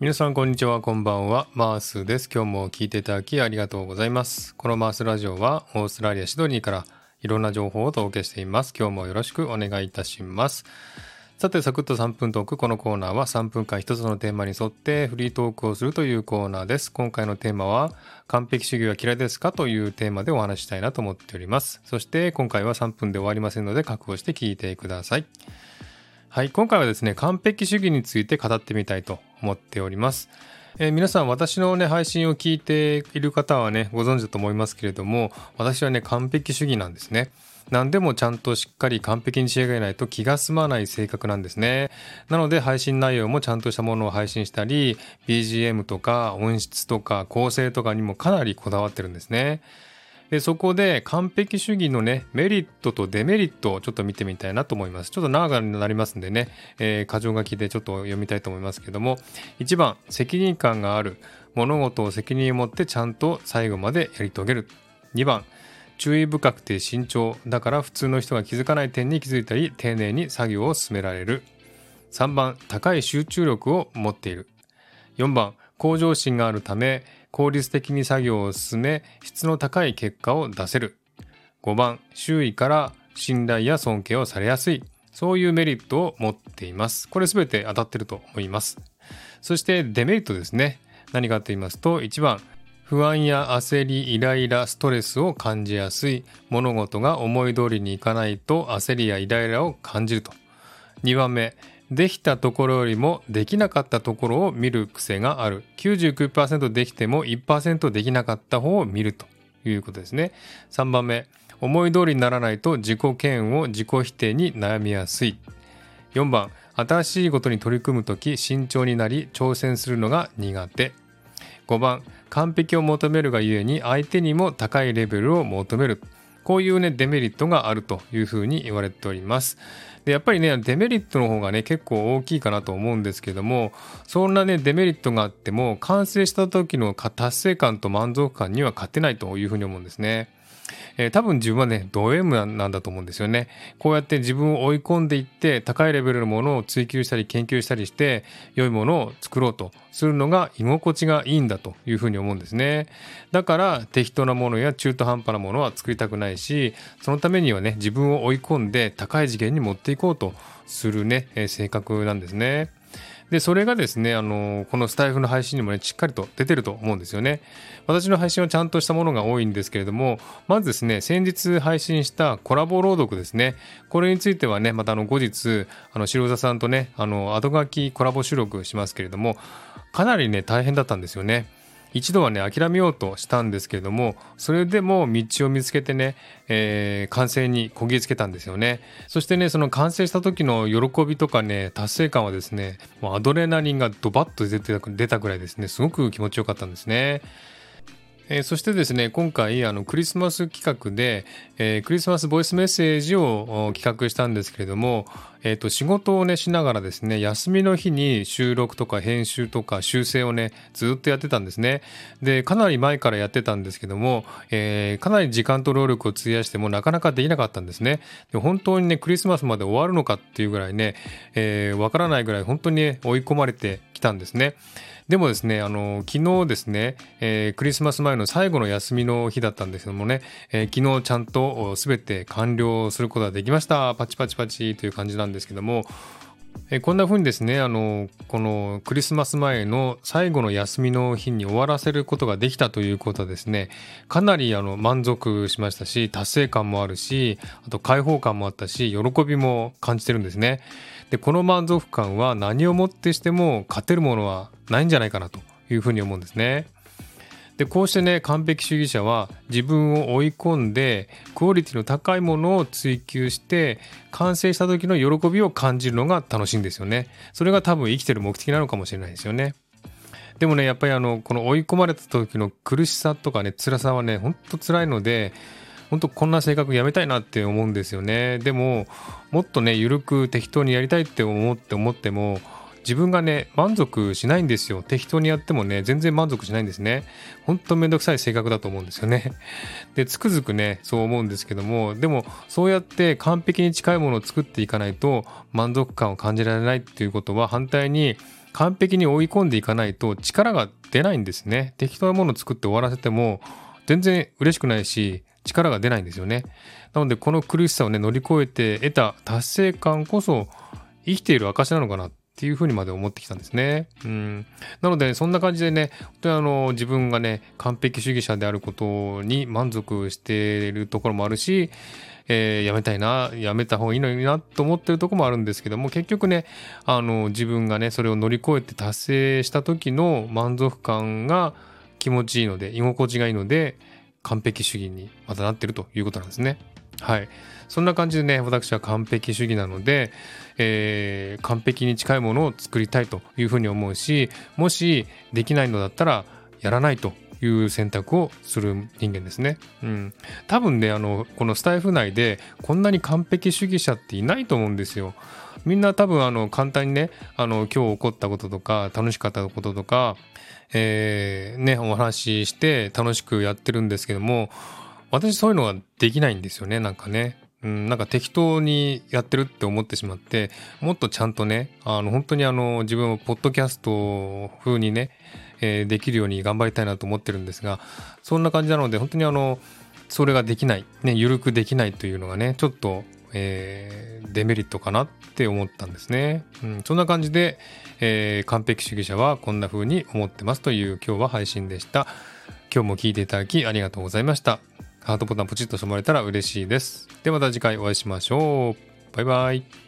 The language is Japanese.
皆さんこんにちはこんばんは。マースです。今日も聞いていただきありがとうございます。このマースラジオはオーストラリアシドニーからいろんな情報をお届けしています。今日もよろしくお願いいたします。さてサクッと3分トーク。このコーナーは3分間一つのテーマに沿ってフリートークをするというコーナーです。今回のテーマは完璧主義は嫌いですかというテーマでお話したいなと思っております。そして今回は3分で終わりませんので覚悟して聞いてください。はい、今回はですね、完璧主義について語ってみたいと思っております。えー、皆さん私のね、配信を聞いている方はね、ご存知だと思いますけれども、私はね、完璧主義なんですね。何でもちゃんとしっかり完璧に仕上げないと気が済まない性格なんですね。なので配信内容もちゃんとしたものを配信したり、BGM とか音質とか構成とかにもかなりこだわってるんですね。でそこで完璧主義のねメリットとデメリットをちょっと見てみたいなと思います。ちょっと長くなりますんでね、えー、箇条書きでちょっと読みたいと思いますけども。1番責任感がある物事を責任を持ってちゃんと最後までやり遂げる。2番注意深くて慎重だから普通の人が気づかない点に気づいたり丁寧に作業を進められる。3番高い集中力を持っている。4番向上心があるため効率的に作業を進め質の高い結果を出せる。5番周囲から信頼や尊敬をされやすい。そういうメリットを持っています。これ全て当たってると思います。そしてデメリットですね。何かと言いますと1番不安や焦り、イライラ、ストレスを感じやすい。物事が思い通りにいかないと焦りやイライラを感じると。2番目、できたところよりもできなかったところを見る癖がある。99%できても1%できなかった方を見るということですね。3番目、思い通りにならないと自己嫌悪、自己否定に悩みやすい。4番、新しいことに取り組むとき慎重になり挑戦するのが苦手。5番、完璧を求めるがゆえに相手にも高いレベルを求める。こういうね、デメリットがあるというふうに言われております。でやっぱりねデメリットの方がね結構大きいかなと思うんですけどもそんなねデメリットがあっても完成した時の達成感と満足感には勝てないというふうに思うんですね。えー、多分自分はね、ド M なんだと思うんですよね。こうやって自分を追い込んでいって、高いレベルのものを追求したり研究したりして、良いものを作ろうとするのが居心地がいいんだというふうに思うんですね。だから適当なものや中途半端なものは作りたくないし、そのためにはね、自分を追い込んで高い次元に持っていこうとするね、えー、性格なんですね。で、それがですね、あの、このスタイフの配信にもね、しっかりと出てると思うんですよね。私の配信はちゃんとしたものが多いんですけれども、まずですね、先日配信したコラボ朗読ですね。これについてはね、またあの、後日、あの、白座さんとね、あの、後書きコラボ収録しますけれども、かなりね、大変だったんですよね。一度はね諦めようとしたんですけれどもそれでも道を見つけてね、えー、完成にこぎつけたんですよね。そしてねその完成した時の喜びとかね達成感はですねもうアドレナリンがドバッと出て出たぐらいですね。すごく気持ちよかったんですね。えー、そしてですね今回あのクリスマス企画で、えー、クリスマスボイスメッセージを企画したんですけれども、えーと、仕事をねしながらですね休みの日に収録とか編集とか修正をねずっとやってたんですね。でかなり前からやってたんですけども、えー、かなり時間と労力を費やしてもなかなかできなかったんですね。で本当にねクリスマスまで終わるのかっていうぐらいねわ、えー、からないぐらい本当に、ね、追い込まれてきたんですね。でもですね、あの、昨日ですね、えー、クリスマス前の最後の休みの日だったんですけどもね、えー、昨日ちゃんと全て完了することができました。パチパチパチという感じなんですんですけども、えこんな風にですねあのこのクリスマス前の最後の休みの日に終わらせることができたということはですねかなりあの満足しましたし達成感もあるしあと開放感もあったし喜びも感じてるんですねでこの満足感は何をもってしても勝てるものはないんじゃないかなというふうに思うんですね。でこうしてね完璧主義者は自分を追い込んでクオリティの高いものを追求して完成した時の喜びを感じるのが楽しいんですよね。それが多分生きてる目的なのかもしれないですよね。でもねやっぱりあのこの追い込まれた時の苦しさとかね辛さはねほんと辛いので本当こんな性格やめたいなって思うんですよね。でももっとね緩く適当にやりたいって思って思っても自分がね満足しないんですよ適当にやってもね全然満足しないんですねほんとめんどくさい性格だと思うんですよね でつくづくねそう思うんですけどもでもそうやって完璧に近いものを作っていかないと満足感を感じられないっていうことは反対に完璧に追い込んでいかないと力が出ないんですね。適当なものを作って終わらせても全然嬉しくないし力が出ないんですよね。なのでこの苦しさをね乗り越えて得た達成感こそ生きている証なのかなっていうふうにまで思ってきたんですね。うん。なので、そんな感じでね、本当にあの、自分がね、完璧主義者であることに満足しているところもあるし、えー、やめたいな、やめた方がいいのになと思ってるとこもあるんですけども、結局ね、あの、自分がね、それを乗り越えて達成した時の満足感が気持ちいいので、居心地がいいので、完璧主義にまたなってるということなんですね。はい。そんな感じでね、私は完璧主義なので、えー、完璧に近いものを作りたいというふうに思うし、もしできないのだったらやらないという選択をする人間ですね。うん。多分ね、あの、このスタイフ内でこんなに完璧主義者っていないと思うんですよ。みんな多分あの簡単にね、あの今日起こったこととか楽しかったこととか、えー、ね、お話しして楽しくやってるんですけども、私そういうのができないんですよね、なんかね。うん、なんか適当にやってるって思ってしまって、もっとちゃんとね、あの、本当にあの、自分をポッドキャスト風にね、えー、できるように頑張りたいなと思ってるんですが、そんな感じなので、本当にあの、それができない、ね、ゆるくできないというのがね、ちょっと、えー、デメリットかなって思ったんですね。うん、そんな感じで、えー、完璧主義者はこんな風に思ってますという今日は配信でした。今日も聞いていただきありがとうございました。ハートボタンポチッとしてもらえたら嬉しいです。ではまた次回お会いしましょう。バイバイ。